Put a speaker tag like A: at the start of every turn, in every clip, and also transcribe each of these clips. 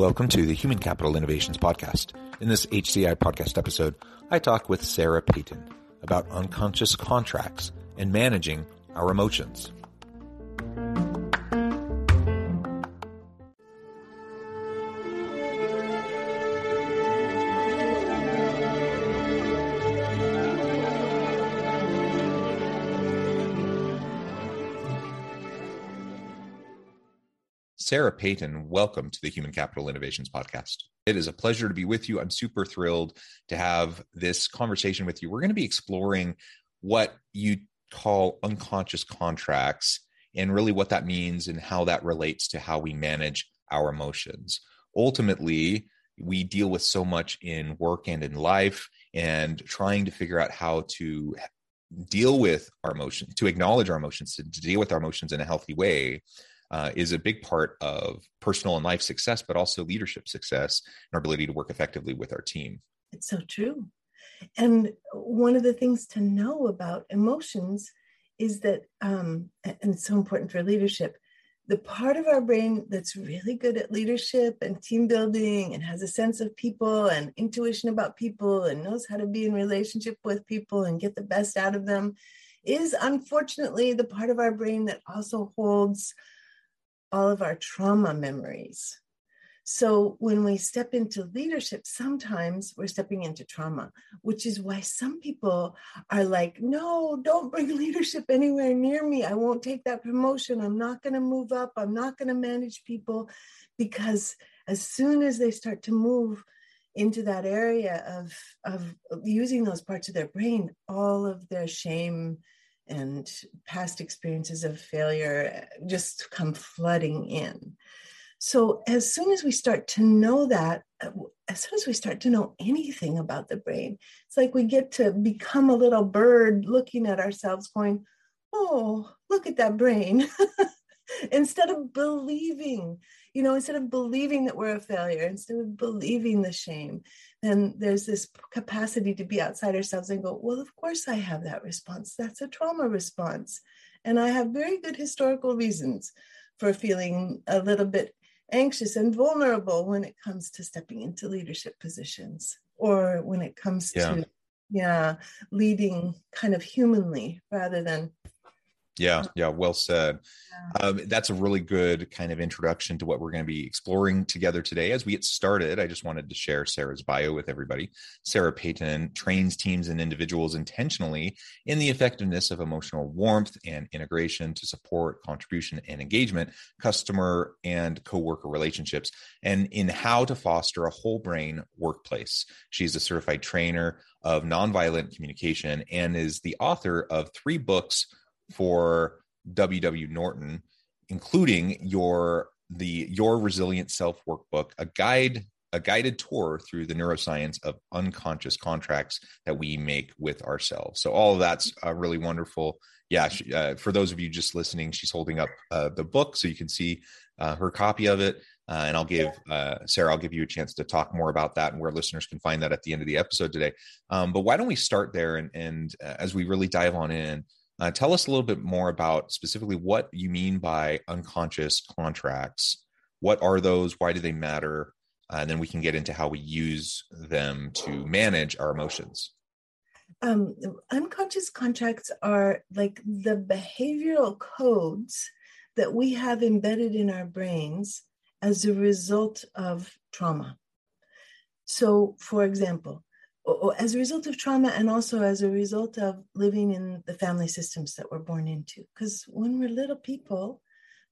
A: Welcome to the Human Capital Innovations Podcast. In this HCI podcast episode, I talk with Sarah Peyton about unconscious contracts and managing our emotions. Sarah Peyton, welcome to the Human Capital Innovations Podcast. It is a pleasure to be with you. I'm super thrilled to have this conversation with you. We're going to be exploring what you call unconscious contracts and really what that means and how that relates to how we manage our emotions. Ultimately, we deal with so much in work and in life and trying to figure out how to deal with our emotions, to acknowledge our emotions, to, deal with our emotions in a healthy way uh, is a big part of personal and life success, but also leadership success and our ability to work effectively with our team.
B: It's so true. And one of the things to know about emotions is that, um, and it's so important for leadership, the part of our brain that's really good at leadership and team building and has a sense of people and intuition about people and knows how to be in relationship with people and get the best out of them is unfortunately the part of our brain that also holds all of our trauma memories. So when we step into leadership, sometimes we're stepping into trauma, which is why some people are like, no, don't bring leadership anywhere near me. I won't take that promotion. I'm not going to move up. I'm not going to manage people. Because as soon as they start to move into that area of, of using those parts of their brain, all of their shame, and past experiences of failure eh, just come flooding in. So, as soon as we start to know that, eh, as soon as we start to know anything about the brain, it's like we get to become a little bird looking at ourselves, going, Oh, look at that brain. instead of believing you know instead of believing that we're a failure instead of believing the shame then there's this capacity to be outside ourselves and go well of course i have that response that's a trauma response and i have very good historical reasons for feeling a little bit anxious and vulnerable when it comes to stepping into leadership positions or when it comes yeah. to yeah leading kind of humanly rather than
A: yeah, yeah, well said. Yeah. Um, that's a really good kind of introduction to what we're going to be exploring together today. As we get started, I just wanted to share Sarah's bio with everybody. Sarah Peyton trains teams and individuals intentionally in the effectiveness of emotional warmth and integration to support contribution and engagement, customer and coworker relationships, and in how to foster a whole brain workplace. She's a certified trainer of nonviolent communication and is the author of three books for WW Norton, including your the Your Resonant Self Workbook, a guide a guided tour through the neuroscience of unconscious contracts that we make with ourselves. So all of that's uh, really wonderful. Yeah, she, uh, for those of you just listening, she's holding up uh, the book so you can see uh, her copy of it. Uh, and I'll give uh, Sarah, I'll give you a chance to talk more about that and where listeners can find that at the end of the episode today. Um, but why don't we start there? And, and as we really dive on in, uh, tell us a little bit more about specifically what you mean by unconscious contracts. What are those? Why do they matter? Uh, and then we can get into how we use them to manage our emotions.
B: Um, unconscious contracts are like the behavioral codes that we have embedded in our brains as a result of trauma. So, for example, as a result of trauma and also as a result of living in the family systems that we're born into. Because when we're little people,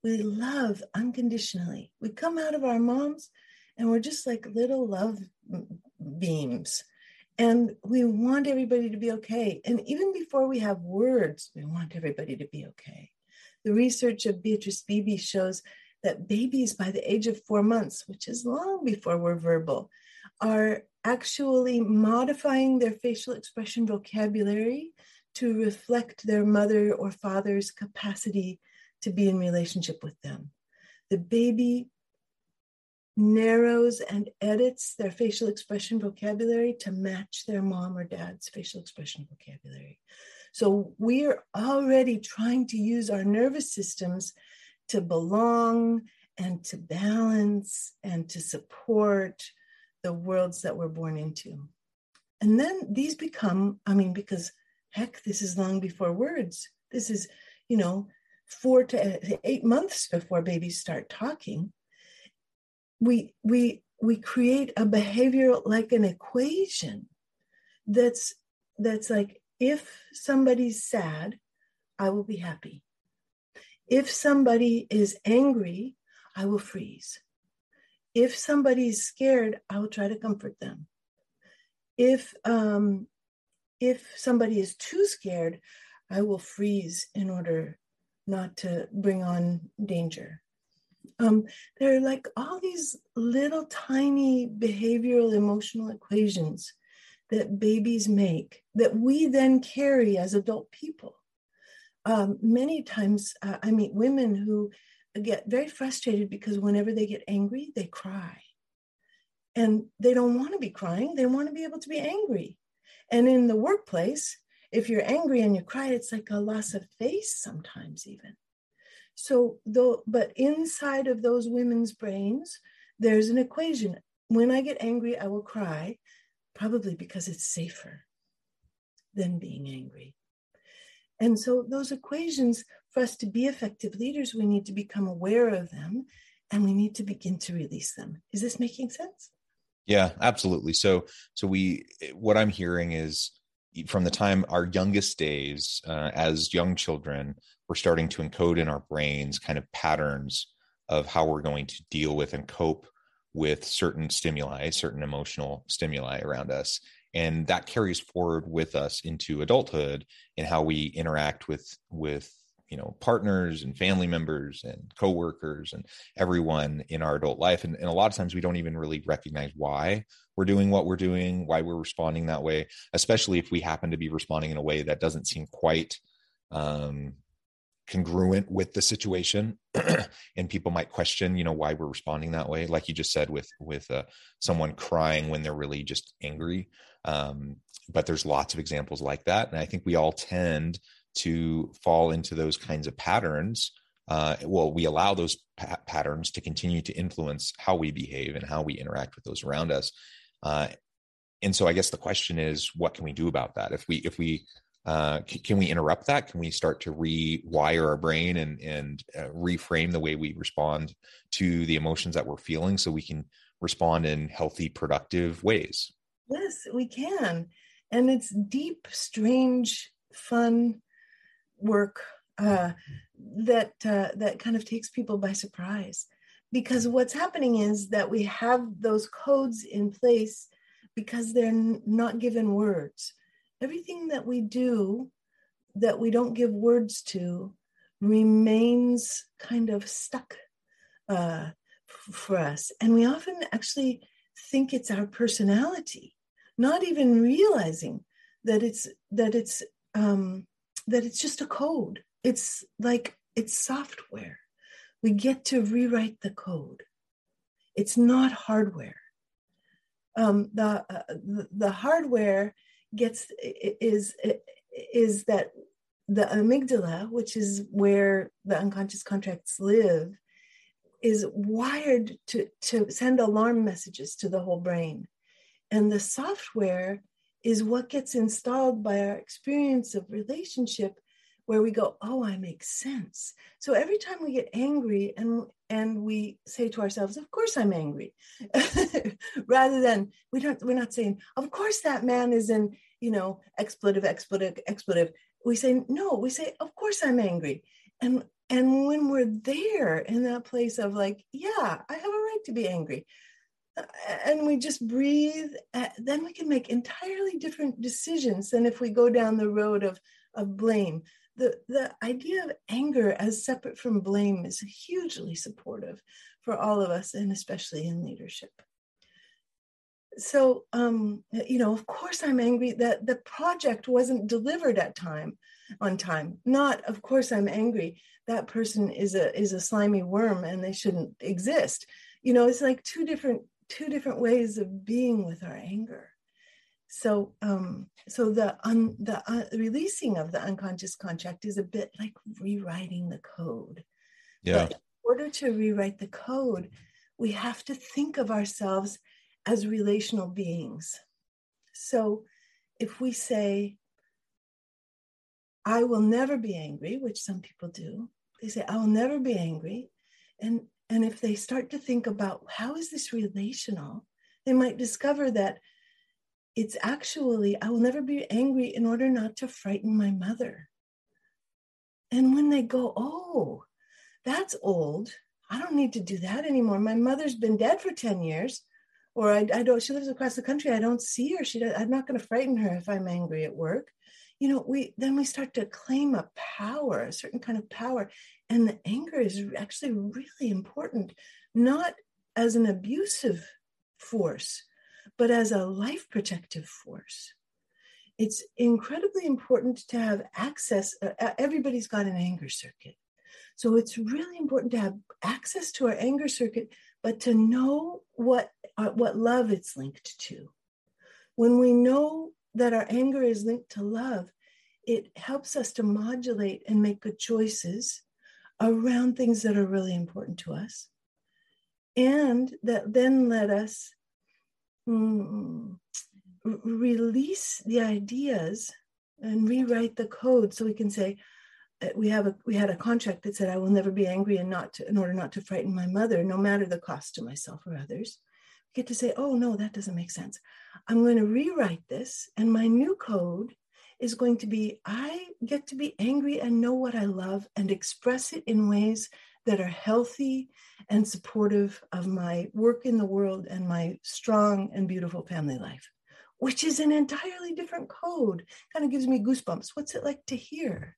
B: we love unconditionally. We come out of our moms and we're just like little love beams. And we want everybody to be okay. And even before we have words, we want everybody to be okay. The research of Beatrice Beebe shows that babies by the age of four months, which is long before we're verbal, are actually modifying their facial expression vocabulary to reflect their mother or father's capacity to be in relationship with them. The baby narrows and edits their facial expression vocabulary to match their mom or dad's facial expression vocabulary. So we're already trying to use our nervous systems to belong and to balance and to support the worlds that we're born into. And then these become, I mean, because heck, this is long before words. This is, you know, four to eight months before babies start talking. We we we create a behavior like an equation that's that's like if somebody's sad, I will be happy. If somebody is angry, I will freeze. If somebody is scared, I will try to comfort them. If um, if somebody is too scared, I will freeze in order not to bring on danger. Um, there are like all these little tiny behavioral emotional equations that babies make that we then carry as adult people. Um, many times uh, I meet women who get very frustrated because whenever they get angry, they cry. And they don't want to be crying, they want to be able to be angry. And in the workplace, if you're angry and you cry, it's like a loss of face sometimes, even. So, though, but inside of those women's brains, there's an equation. When I get angry, I will cry, probably because it's safer than being angry. And so, those equations, for us to be effective leaders, we need to become aware of them and we need to begin to release them. Is this making sense?
A: Yeah, absolutely. So, so we, what I'm hearing is from the time our youngest days uh, as young children, we're starting to encode in our brains kind of patterns of how we're going to deal with and cope with certain stimuli, certain emotional stimuli around us and that carries forward with us into adulthood and how we interact with with you know partners and family members and coworkers and everyone in our adult life. And, and, a lot of times we don't even really recognize why we're doing what we're doing why we're responding that way especially if we happen to be responding in a way that doesn't seem quite um, congruent with the situation. And people might question you know why we're responding that way. Like you just said with with uh, someone crying when they're really just angry. Um, but there's lots of examples like that. And i think we all tend to fall into those kinds of patterns uh, well we allow those pa- patterns to continue to influence how we behave and how we interact with those around us uh, and so i guess the question is what can we do about that if we if we uh, can we interrupt that? Can we start to rewire our brain and and uh, reframe the way we respond to the emotions that we're feeling, so we can respond in healthy, productive ways?
B: Yes, we can, and it's deep, strange, fun work uh, that uh, that kind of takes people by surprise. Because what's happening is that we have those codes in place because they're not given words everything that we do that we don't give words to remains kind of stuck uh, for us. And we often actually think it's our personality, not even realizing that it's that it's um, that it's just a code. It's like it's software. We get to rewrite the code. It's not hardware. Um, the, uh, the the hardware gets is is that the amygdala, which is where the unconscious contracts live, is wired to, to send alarm messages to the whole brain. And the software is what gets installed by our experience of relationship, where we go, Oh, I make sense. So every time we get angry, and and we say to ourselves of course i'm angry rather than we don't we're not saying of course that man is in you know expletive expletive expletive. We say no we say of course i'm angry. And and when we're there in that place of like yeah i have a right to be angry and we just breathe uh, then we can make entirely different decisions than if we go down the road of of blame. The, the idea of anger as separate from blame is hugely supportive for all of us and especially in leadership. So um, you know of course i'm angry that the project wasn't delivered at time on time. Not of course i'm angry. That person is a is a slimy worm and they shouldn't exist. You know it's like two different two different ways of being with our anger. So um so the un, the uh, releasing of the unconscious contract is a bit like rewriting the code.
A: Yeah.
B: but in order to rewrite the code we have to think of ourselves as relational beings. So if we say i will never be angry which some people do they say i will never be angry and and if they start to think about how is this relational they might discover that it's actually, I will never be angry in order not to frighten my mother. And when they go, oh, that's old. I don't need to do that anymore. My mother's been dead for 10 years, or I, I don't, she lives across the country. I don't see her. She, I'm not going to frighten her if I'm angry at work. You know, we then we start to claim a power, a certain kind of power. And the anger is actually really important, not as an abusive force, but as a life protective force. It's incredibly important to have access. Uh, everybody's got an anger circuit. So it's really important to have access to our anger circuit, but to know what, uh, what love it's linked to. When we know that our anger is linked to love, it helps us to modulate and make good choices around things that are really important to us. And that then let us mm, release the ideas and rewrite the code so we can say uh, we have a we had a contract that said I will never be angry and not to, in order not to frighten my mother, no matter the cost to myself or others. Get to say, oh no, that doesn't make sense. I'm going to rewrite this, and my new code is going to be I get to be angry and know what I love and express it in ways that are healthy and supportive of my work in the world and my strong and beautiful family life, which is an entirely different code. Kind of gives me goosebumps. What's it like to hear?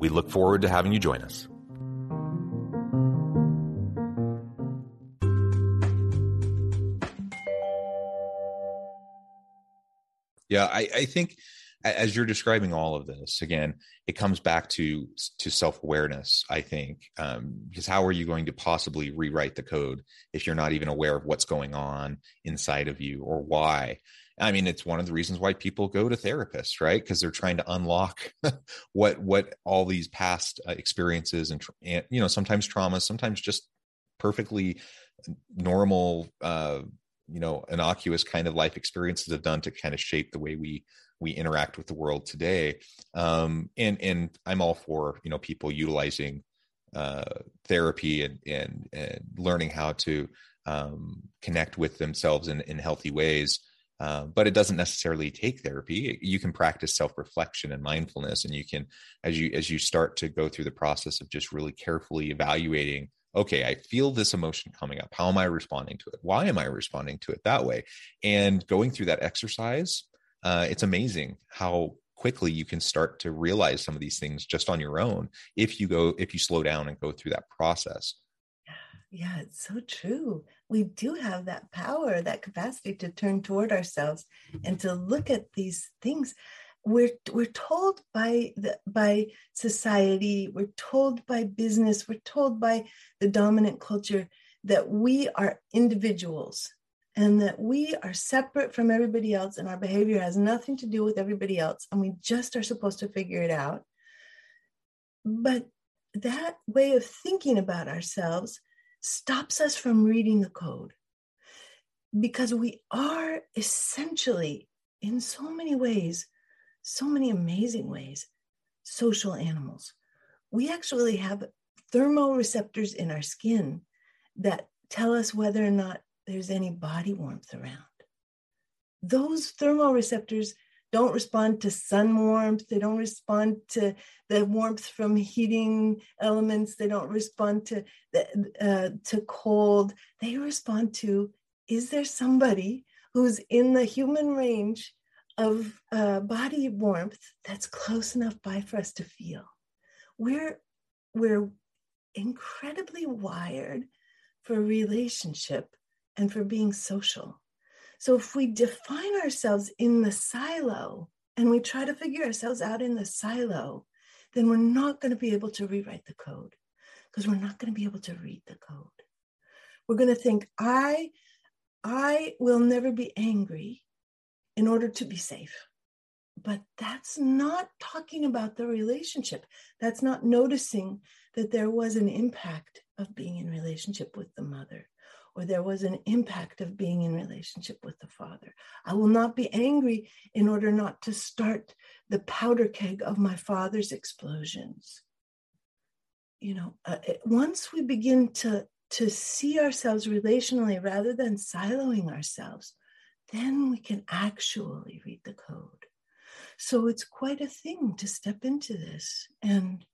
A: We look forward to having you join us. Yeah, I, I think as you're describing all of this again it comes back to to self-awareness i think um, because how are you going to possibly rewrite the code if you're not even aware of what's going on inside of you or why i mean it's one of the reasons why people go to therapists right? Because they're trying to unlock what what all these past uh, experiences and, and you know sometimes trauma sometimes just perfectly normal uh you know innocuous kind of life experiences have done to kind of shape the way we we interact with the world today. Um and and i'm all for you know people utilizing uh therapy and and, and learning how to um connect with themselves in in healthy ways uh, but it doesn't necessarily take therapy. You can practice self-reflection and mindfulness and you can as you as you start to go through the process of just really carefully evaluating okay i feel this emotion coming up. How am i responding to it? Why am i responding to it that way? And going through that exercise uh, it's amazing how quickly you can start to realize some of these things just on your own if you go if you slow down and go through that process.
B: Yeah it's so true we do have that power that capacity to turn toward ourselves and to look at these things. We're we're told by the by society we're told by business we're told by the dominant culture that we are individuals and that we are separate from everybody else and our behavior has nothing to do with everybody else and we just are supposed to figure it out. But that way of thinking about ourselves stops us from reading the code because we are essentially in so many ways so many amazing ways social animals we actually have thermoreceptors in our skin that tell us whether or not there's any body warmth around. Those thermoreceptors don't respond to sun warmth. They don't respond to the warmth from heating elements. They don't respond to uh, to cold. They respond to is there somebody who's in the human range of uh, body warmth that's close enough by for us to feel? We're we're incredibly wired for relationship and for being social. So if we define ourselves in the silo and we try to figure ourselves out in the silo, then we're not going to be able to rewrite the code because we're not going to be able to read the code. We're going to think, I, I will never be angry in order to be safe. But that's not talking about the relationship. That's not noticing that there was an impact of being in relationship with the mother or there was an impact of being in relationship with the father. I will not be angry in order not to start the powder keg of my father's explosions. You know, uh, once we begin to to see ourselves relationally rather than siloing ourselves, then we can actually read the code. So it's quite a thing to step into this and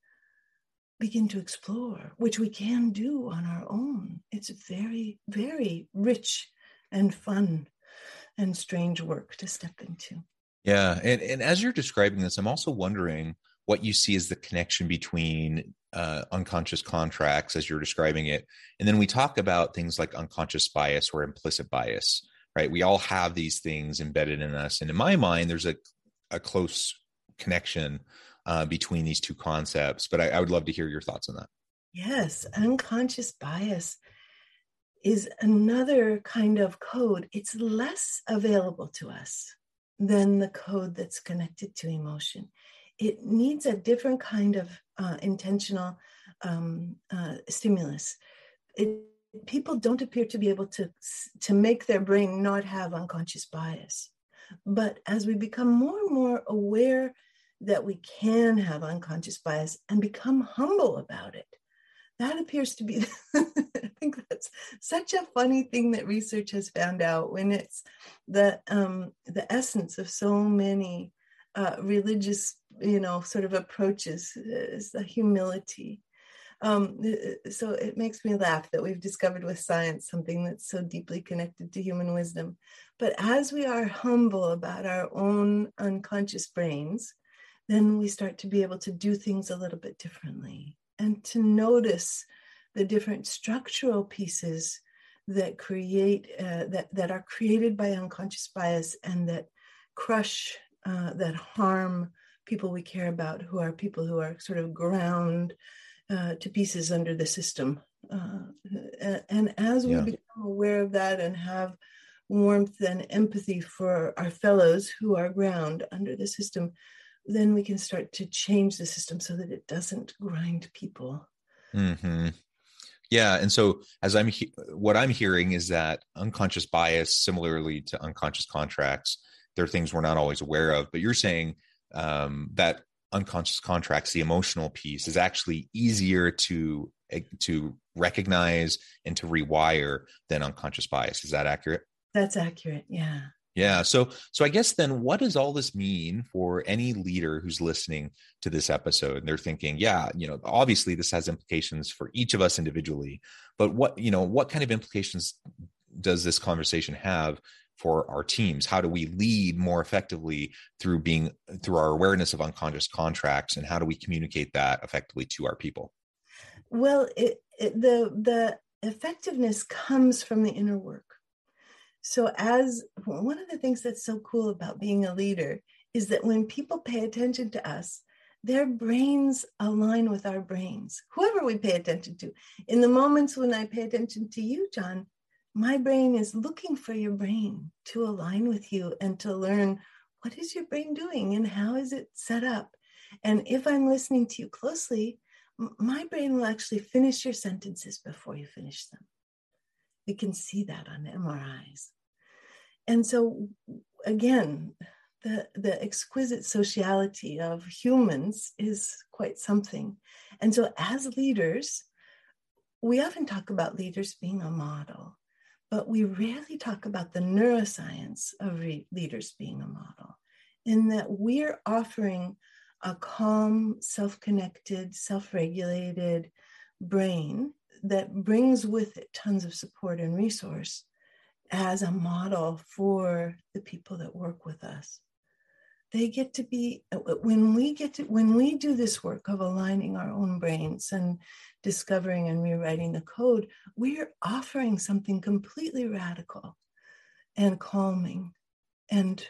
B: begin to explore, which we can do on our own. It's very, very rich and fun and strange work to step into.
A: Yeah. And, and as you're describing this, I'm also wondering what you see as the connection between uh, unconscious contracts as you're describing it. And then we talk about things like unconscious bias or implicit bias, right? We all have these things embedded in us. And in my mind, there's a, a close connection uh, between these two concepts. But I, I would love to hear your thoughts on that.
B: Yes, unconscious bias is another kind of code. It's less available to us than the code that's connected to emotion. It needs a different kind of uh, intentional um, uh, stimulus. It, people don't appear to be able to, to make their brain not have unconscious bias. But as we become more and more aware that we can have unconscious bias and become humble about it. That appears to be, I think that's such a funny thing that research has found out when it's the um, the essence of so many uh, religious, you know, sort of approaches is the humility. Um, so it makes me laugh that we've discovered with science something that's so deeply connected to human wisdom. But as we are humble about our own unconscious brains, then we start to be able to do things a little bit differently and to notice the different structural pieces that create uh, that that are created by unconscious bias and that crush uh, that harm people we care about who are people who are sort of ground uh, to pieces under the system uh, and as we yeah. become aware of that and have warmth and empathy for our fellows who are ground under the system then we can start to change the system so that it doesn't grind people.
A: Mm-hmm. Yeah, and so as I'm he- what I'm hearing is that unconscious bias, similarly to unconscious contracts, there are things we're not always aware of. But you're saying um, that unconscious contracts, the emotional piece, is actually easier to eh, to recognize and to rewire than unconscious bias. Is that accurate?
B: That's accurate. Yeah.
A: Yeah. So so I guess then what does all this mean for any leader who's listening to this episode and they're thinking, yeah, you know, obviously this has implications for each of us individually, but what, you know, what kind of implications does this conversation have for our teams? How do we lead more effectively through being through our awareness of unconscious contracts and how do we communicate that effectively to our people?
B: Well, it, it, the the effectiveness comes from the inner work so, as one of the things that's so cool about being a leader is that when people pay attention to us, their brains align with our brains, whoever we pay attention to. In the moments when I pay attention to you, John, my brain is looking for your brain to align with you and to learn what is your brain doing and how is it set up. And if I'm listening to you closely, my brain will actually finish your sentences before you finish them. We can see that on MRIs and so again the the exquisite sociality of humans is quite something. And so as leaders we often talk about leaders being a model but we rarely talk about the neuroscience of re- leaders being a model in that we're offering a calm self-connected self-regulated brain that brings with it tons of support and resource as a model for the people that work with us. They get to be, uh, when we get to, when we do this work of aligning our own brains and discovering and rewriting the code, we're offering something completely radical and calming and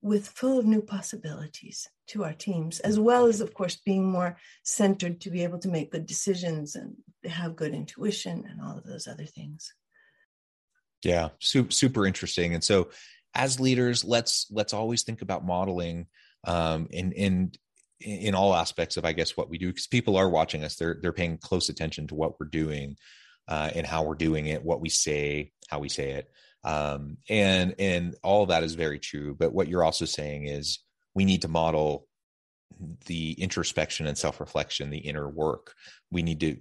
B: with full of new possibilities to our teams, as well as, of course, being more centered to be able to make good decisions and have good intuition and all of those other things.
A: Yeah, super super interesting. And so, as leaders, let's let's always think about modeling um, in in in all aspects of I guess what we do because people are watching us. They're they're paying close attention to what we're doing uh, and how we're doing it, what we say, how we say it, um, and and all that is very true. But what you're also saying is we need to model the introspection and self reflection, the inner work. We need to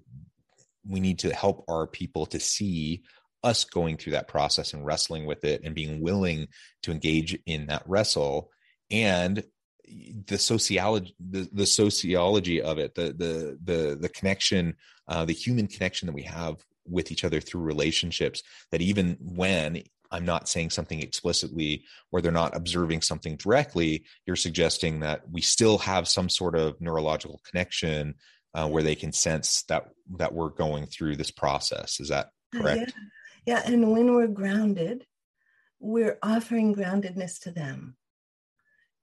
A: we need to help our people to see us going through that process and wrestling with it and being willing to engage in that wrestle and the sociology the, the sociology of it the the the the connection uh, the human connection that we have with each other through relationships that even when i'm not saying something explicitly or they're not observing something directly you're suggesting that we still have some sort of neurological connection uh, where they can sense that that we're going through this process is that correct
B: yeah. Yeah, and when we're grounded, we're offering groundedness to them.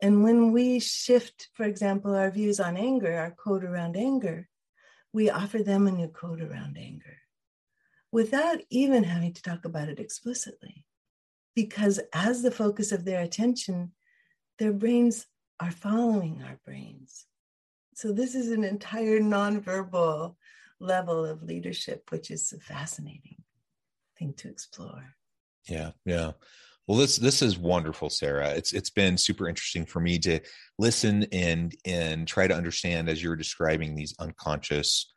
B: And when we shift, for example, our views on anger, our code around anger, we offer them a new code around anger without even having to talk about it explicitly. Because as the focus of their attention, their brains are following our brains. So, this is an entire nonverbal level of leadership, which is fascinating thing to explore.
A: Yeah, yeah. Well, this this is wonderful, Sarah. It's it's been super interesting for me to listen and and try to understand as you're describing these unconscious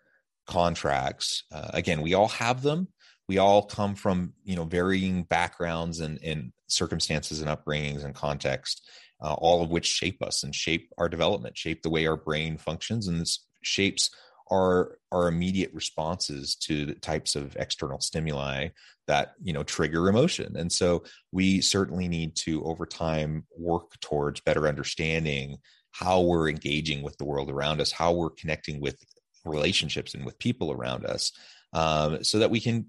A: contracts. Uh, again, we all have them. We all come from you know varying backgrounds and, and circumstances and upbringings and context, uh, all of which shape us and shape our development, shape the way our brain functions, and this shapes our our immediate responses to the types of external stimuli that you know trigger emotion. And so we certainly need to over time work towards better understanding how we're engaging with the world around us how we're connecting with relationships and with people around us um, so that we can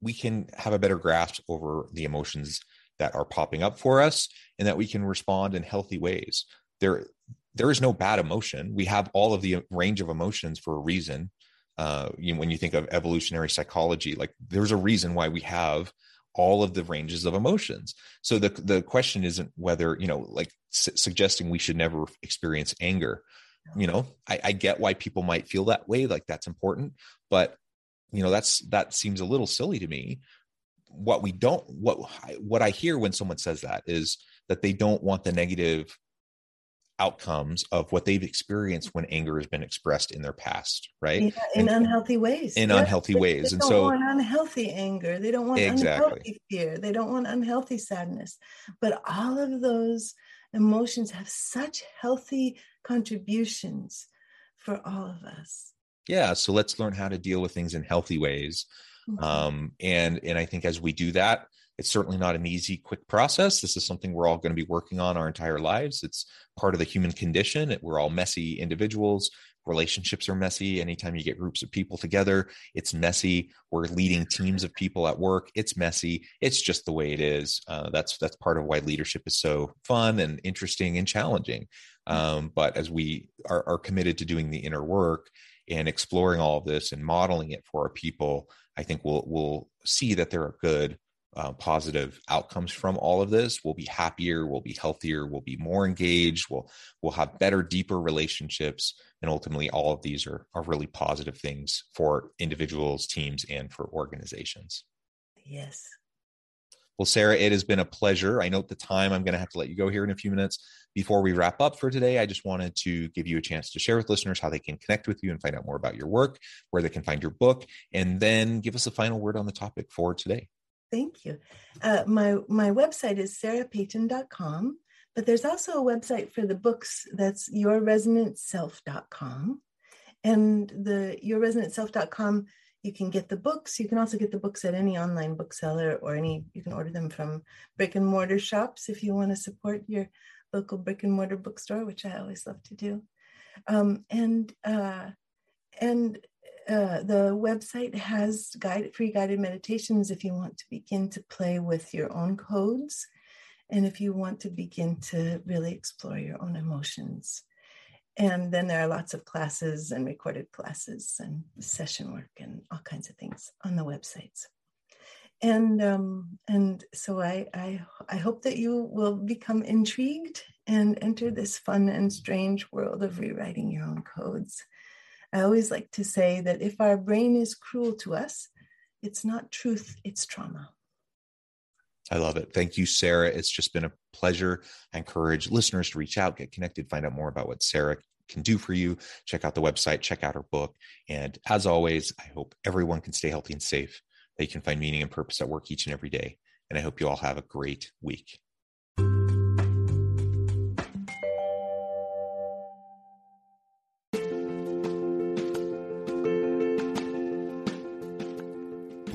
A: we can have a better grasp over the emotions that are popping up for us and that we can respond in healthy ways. There there is no bad emotion. We have all of the range of emotions for a reason. Uh, you when you think of evolutionary psychology, like there's a reason why we have all of the ranges of emotions. So the the question isn't whether you know, like su- suggesting we should never experience anger. You know, I, I get why people might feel that way, like that's important, but you know, that's that seems a little silly to me. What we don't, what what I hear when someone says that is that they don't want the negative outcomes of what they've experienced when anger has been expressed in their past, right?
B: Yeah, in and, unhealthy ways.
A: In unhealthy
B: they,
A: ways.
B: They
A: and
B: so want unhealthy anger. They don't want
A: exactly.
B: unhealthy fear. They don't want unhealthy sadness. But all of those emotions have such healthy contributions for all of us.
A: Yeah. So let's learn how to deal with things in healthy ways. Mm-hmm. Um, and and I think as we do that, it's certainly not an easy, quick process. This is something we're all going to be working on our entire lives. It's part of the human condition. We're all messy individuals. Relationships are messy. Anytime you get groups of people together, it's messy. We're leading teams of people at work. It's messy. It's just the way it is. Uh, that's that's part of why leadership is so fun and interesting and challenging. Um, but as we are, are committed to doing the inner work and exploring all of this and modeling it for our people, I think we'll we'll see that there are good uh, positive outcomes from all of this. We'll be happier we'll be healthier we'll be more engaged we'll we'll have better deeper relationships. And ultimately all of these are are really positive things for individuals teams and for organizations.
B: Yes.
A: Well sarah it has been a pleasure. I note the time i'm going to have to let you go here in a few minutes. Before we wrap up for today i just wanted to give you a chance to share with listeners how they can connect with you and find out more about your work where they can find your book and then give us a final word on the topic for today
B: Thank you. Uh, my my website is sarahpeyton.com, but there's also a website for the books that's yourresonantself.com. And the yourresonantself.com, you can get the books. You can also get the books at any online bookseller or any, you can order them from brick and mortar shops if you want to support your local brick and mortar bookstore, which I always love to do. Um, and uh, and uh, the website has guide, free guided meditations if you want to begin to play with your own codes and if you want to begin to really explore your own emotions. And then there are lots of classes and recorded classes and session work and all kinds of things on the websites. And um, and so I, I I hope that you will become intrigued and enter this fun and strange world of rewriting your own codes. I always like to say that if our brain is cruel to us, it's not truth, it's trauma.
A: I love it. Thank you, Sarah. It's just been a pleasure. I encourage listeners to reach out, get connected, find out more about what Sarah can do for you. Check out the website, check out her book. And as always, I hope everyone can stay healthy and safe, that you can find meaning and purpose at work each and every day. And I hope you all have a great week.